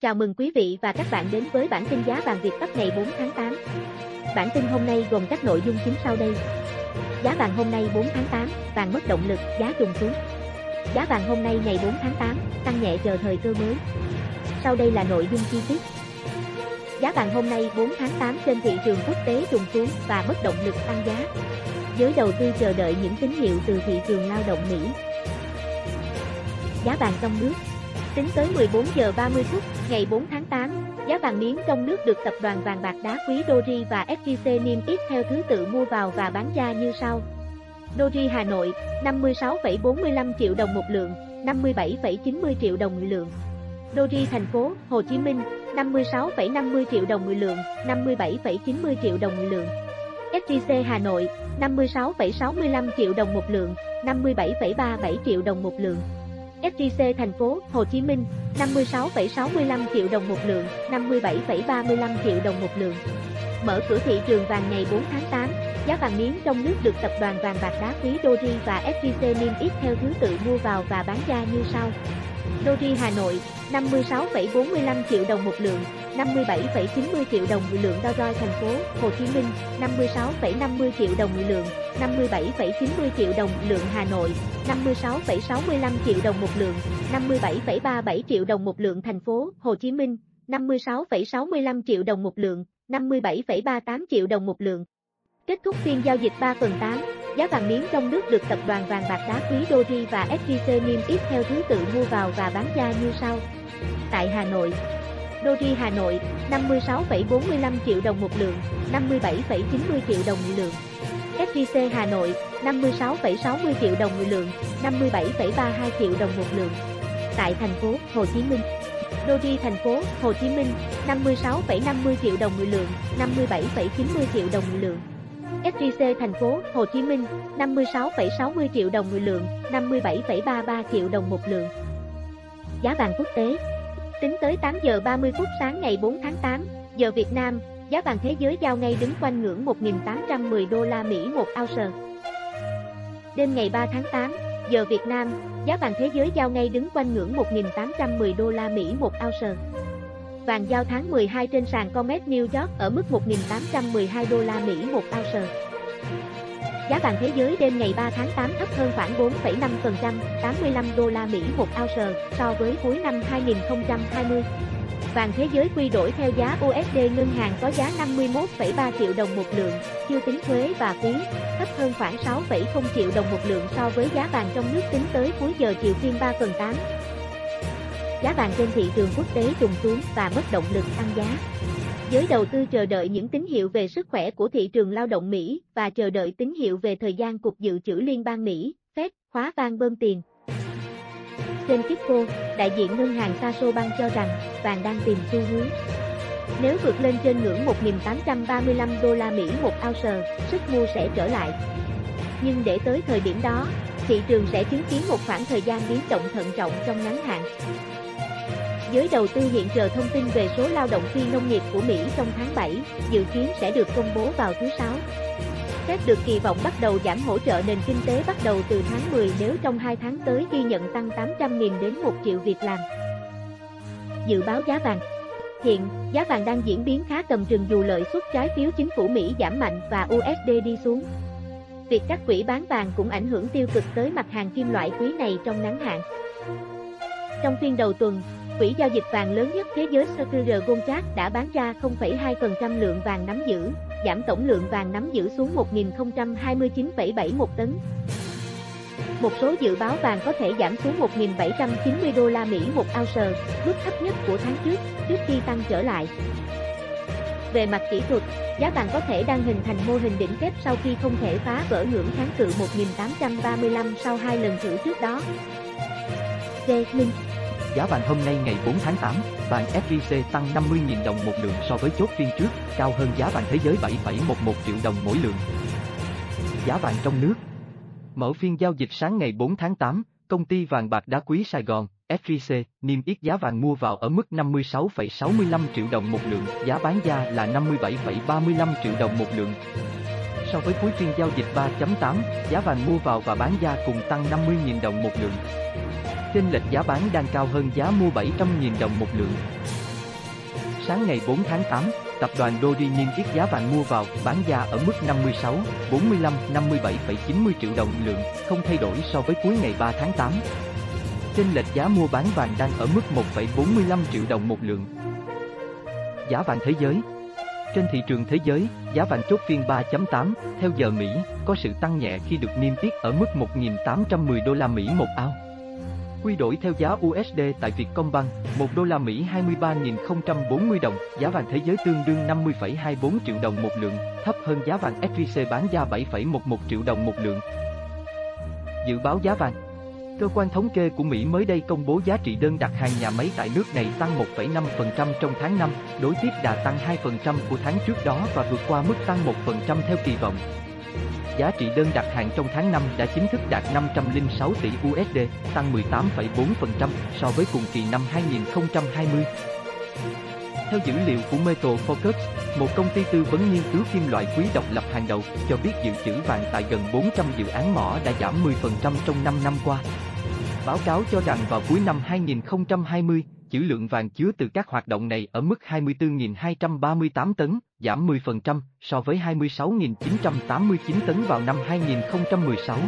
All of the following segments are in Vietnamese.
Chào mừng quý vị và các bạn đến với bản tin giá vàng Việt Bắc ngày 4 tháng 8. Bản tin hôm nay gồm các nội dung chính sau đây. Giá vàng hôm nay 4 tháng 8, vàng mất động lực, giá trùng xuống. Giá vàng hôm nay ngày 4 tháng 8, tăng nhẹ chờ thời cơ mới. Sau đây là nội dung chi tiết. Giá vàng hôm nay 4 tháng 8 trên thị trường quốc tế trùng xuống và bất động lực tăng giá. Giới đầu tư chờ đợi những tín hiệu từ thị trường lao động Mỹ. Giá vàng trong nước Tính tới 14 giờ 30 phút, ngày 4 tháng 8, giá vàng miếng trong nước được tập đoàn vàng bạc đá quý Doji và SJC niêm yết theo thứ tự mua vào và bán ra như sau. Doji Hà Nội, 56,45 triệu đồng một lượng, 57,90 triệu đồng một lượng. Doji thành phố Hồ Chí Minh, 56,50 triệu đồng một lượng, 57,90 triệu đồng một lượng. SJC Hà Nội, 56,65 triệu đồng một lượng, 57,37 triệu đồng một lượng. SJC thành phố Hồ Chí Minh 56,65 triệu đồng một lượng, 57,35 triệu đồng một lượng. Mở cửa thị trường vàng ngày 4 tháng 8, giá vàng miếng trong nước được tập đoàn vàng bạc đá quý Doji và SJC niêm yết theo thứ tự mua vào và bán ra như sau. Doji Hà Nội 56,45 triệu đồng một lượng, 57,90 triệu đồng một lượng Dow Joy thành phố Hồ Chí Minh 56,50 triệu đồng một lượng, 57,90 triệu đồng lượng Hà Nội 56,65 triệu đồng một lượng, 57,37 triệu đồng một lượng thành phố Hồ Chí Minh 56,65 triệu đồng một lượng, 57,38 triệu đồng một lượng. Kết thúc phiên giao dịch 3 phần 8, giá vàng miếng trong nước được tập đoàn vàng bạc đá quý Doji và SJC niêm yết theo thứ tự mua vào và bán ra như sau. Tại Hà Nội, Doji Hà Nội 56,45 triệu đồng một lượng, 57,90 triệu đồng một lượng. SJC Hà Nội 56,60 triệu đồng một lượng, 57,32 triệu đồng một lượng. Tại thành phố Hồ Chí Minh, Doji thành phố Hồ Chí Minh 56,50 triệu đồng một lượng, 57,90 triệu đồng một lượng. SJC thành phố Hồ Chí Minh 56,60 triệu đồng một lượng, 57,33 triệu đồng một lượng. Giá vàng quốc tế Tính tới 8 giờ 30 phút sáng ngày 4 tháng 8, giờ Việt Nam, giá vàng thế giới giao ngay đứng quanh ngưỡng 1.810 đô la Mỹ một ounce. Đêm ngày 3 tháng 8, giờ Việt Nam, giá vàng thế giới giao ngay đứng quanh ngưỡng 1.810 đô la Mỹ một ounce. Vàng giao tháng 12 trên sàn Comex New York ở mức 1.812 đô la Mỹ một ounce. Giá vàng thế giới đêm ngày 3 tháng 8 thấp hơn khoảng 4,5%, 85 đô la Mỹ một ounce so với cuối năm 2020. Vàng thế giới quy đổi theo giá USD ngân hàng có giá 51,3 triệu đồng một lượng, chưa tính thuế và phí, thấp hơn khoảng 6,0 triệu đồng một lượng so với giá vàng trong nước tính tới cuối giờ chiều phiên 3 phần 8. Giá vàng trên thị trường quốc tế trùng xuống và mất động lực tăng giá. Giới đầu tư chờ đợi những tín hiệu về sức khỏe của thị trường lao động Mỹ và chờ đợi tín hiệu về thời gian Cục Dự trữ Liên bang Mỹ, Fed, khóa vang bơm tiền. Trên Kipco, đại diện ngân hàng Saso Bank cho rằng vàng đang tìm xu hướng. Nếu vượt lên trên ngưỡng 1.835 đô la Mỹ một ounce, sức mua sẽ trở lại. Nhưng để tới thời điểm đó, thị trường sẽ chứng kiến một khoảng thời gian biến động thận trọng trong ngắn hạn. Giới đầu tư hiện chờ thông tin về số lao động phi nông nghiệp của Mỹ trong tháng 7, dự kiến sẽ được công bố vào thứ Sáu. Fed được kỳ vọng bắt đầu giảm hỗ trợ nền kinh tế bắt đầu từ tháng 10 nếu trong 2 tháng tới ghi nhận tăng 800.000 đến 1 triệu việc làm. Dự báo giá vàng Hiện, giá vàng đang diễn biến khá cầm chừng dù lợi suất trái phiếu chính phủ Mỹ giảm mạnh và USD đi xuống. Việc các quỹ bán vàng cũng ảnh hưởng tiêu cực tới mặt hàng kim loại quý này trong ngắn hạn. Trong phiên đầu tuần, quỹ giao dịch vàng lớn nhất thế giới Secure Goldcard đã bán ra 0,2% lượng vàng nắm giữ, giảm tổng lượng vàng nắm giữ xuống 1.029,71 tấn. Một số dự báo vàng có thể giảm xuống 1.790 đô la Mỹ một ounce, mức thấp nhất của tháng trước, trước khi tăng trở lại. Về mặt kỹ thuật, giá vàng có thể đang hình thành mô hình đỉnh kép sau khi không thể phá vỡ ngưỡng kháng cự 1.835 sau hai lần thử trước đó. D. Minh Giá vàng hôm nay ngày 4 tháng 8, vàng SJC tăng 50.000 đồng một lượng so với chốt phiên trước, cao hơn giá vàng thế giới 7,11 triệu đồng mỗi lượng. Giá vàng trong nước Mở phiên giao dịch sáng ngày 4 tháng 8, công ty vàng bạc đá quý Sài Gòn, SJC, niêm yết giá vàng mua vào ở mức 56,65 triệu đồng một lượng, giá bán ra là 57,35 triệu đồng một lượng. So với cuối phiên giao dịch 3.8, giá vàng mua vào và bán ra cùng tăng 50.000 đồng một lượng. Trên lệch giá bán đang cao hơn giá mua 700.000 đồng một lượng. sáng ngày 4 tháng 8, tập đoàn Dodi niêm yết giá vàng mua vào, bán ra ở mức 56, 45, 57,90 triệu đồng lượng, không thay đổi so với cuối ngày 3 tháng 8. Trên lệch giá mua bán vàng đang ở mức 1,45 triệu đồng một lượng. Giá vàng thế giới Trên thị trường thế giới, giá vàng chốt phiên 3.8 theo giờ Mỹ có sự tăng nhẹ khi được niêm yết ở mức 1.810 đô la Mỹ một ao. Quy đổi theo giá USD tại Vietcombank, 1 đô la Mỹ 23.040 đồng, giá vàng thế giới tương đương 50,24 triệu đồng một lượng, thấp hơn giá vàng SJC bán ra 7,11 triệu đồng một lượng. Dự báo giá vàng Cơ quan thống kê của Mỹ mới đây công bố giá trị đơn đặt hàng nhà máy tại nước này tăng 1,5% trong tháng 5, đối tiếp đã tăng 2% của tháng trước đó và vượt qua mức tăng 1% theo kỳ vọng. Giá trị đơn đặt hàng trong tháng 5 đã chính thức đạt 506 tỷ USD, tăng 18,4% so với cùng kỳ năm 2020. Theo dữ liệu của Metal Focus, một công ty tư vấn nghiên cứu kim loại quý độc lập hàng đầu, cho biết dự trữ vàng tại gần 400 dự án mỏ đã giảm 10% trong 5 năm qua. Báo cáo cho rằng vào cuối năm 2020, chữ lượng vàng chứa từ các hoạt động này ở mức 24.238 tấn, giảm 10% so với 26.989 tấn vào năm 2016.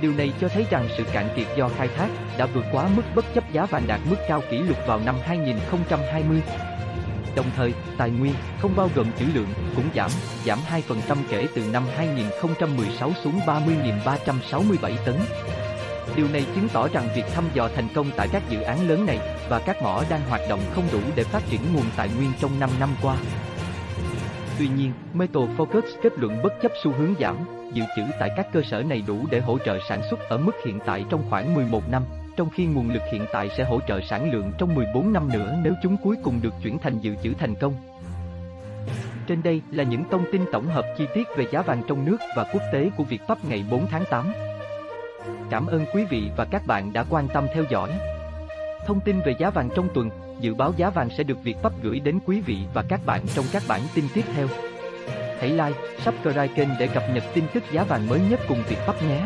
Điều này cho thấy rằng sự cạn kiệt do khai thác đã vượt quá mức bất chấp giá vàng đạt mức cao kỷ lục vào năm 2020. Đồng thời, tài nguyên, không bao gồm trữ lượng, cũng giảm, giảm 2% kể từ năm 2016 xuống 30.367 tấn. Điều này chứng tỏ rằng việc thăm dò thành công tại các dự án lớn này và các mỏ đang hoạt động không đủ để phát triển nguồn tài nguyên trong 5 năm qua. Tuy nhiên, Metal Focus kết luận bất chấp xu hướng giảm, dự trữ tại các cơ sở này đủ để hỗ trợ sản xuất ở mức hiện tại trong khoảng 11 năm, trong khi nguồn lực hiện tại sẽ hỗ trợ sản lượng trong 14 năm nữa nếu chúng cuối cùng được chuyển thành dự trữ thành công. Trên đây là những thông tin tổng hợp chi tiết về giá vàng trong nước và quốc tế của Việt Pháp ngày 4 tháng 8. Cảm ơn quý vị và các bạn đã quan tâm theo dõi. Thông tin về giá vàng trong tuần, dự báo giá vàng sẽ được Việt Pháp gửi đến quý vị và các bạn trong các bản tin tiếp theo. Hãy like, subscribe kênh để cập nhật tin tức giá vàng mới nhất cùng Việt Pháp nhé.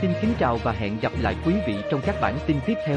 Xin kính chào và hẹn gặp lại quý vị trong các bản tin tiếp theo.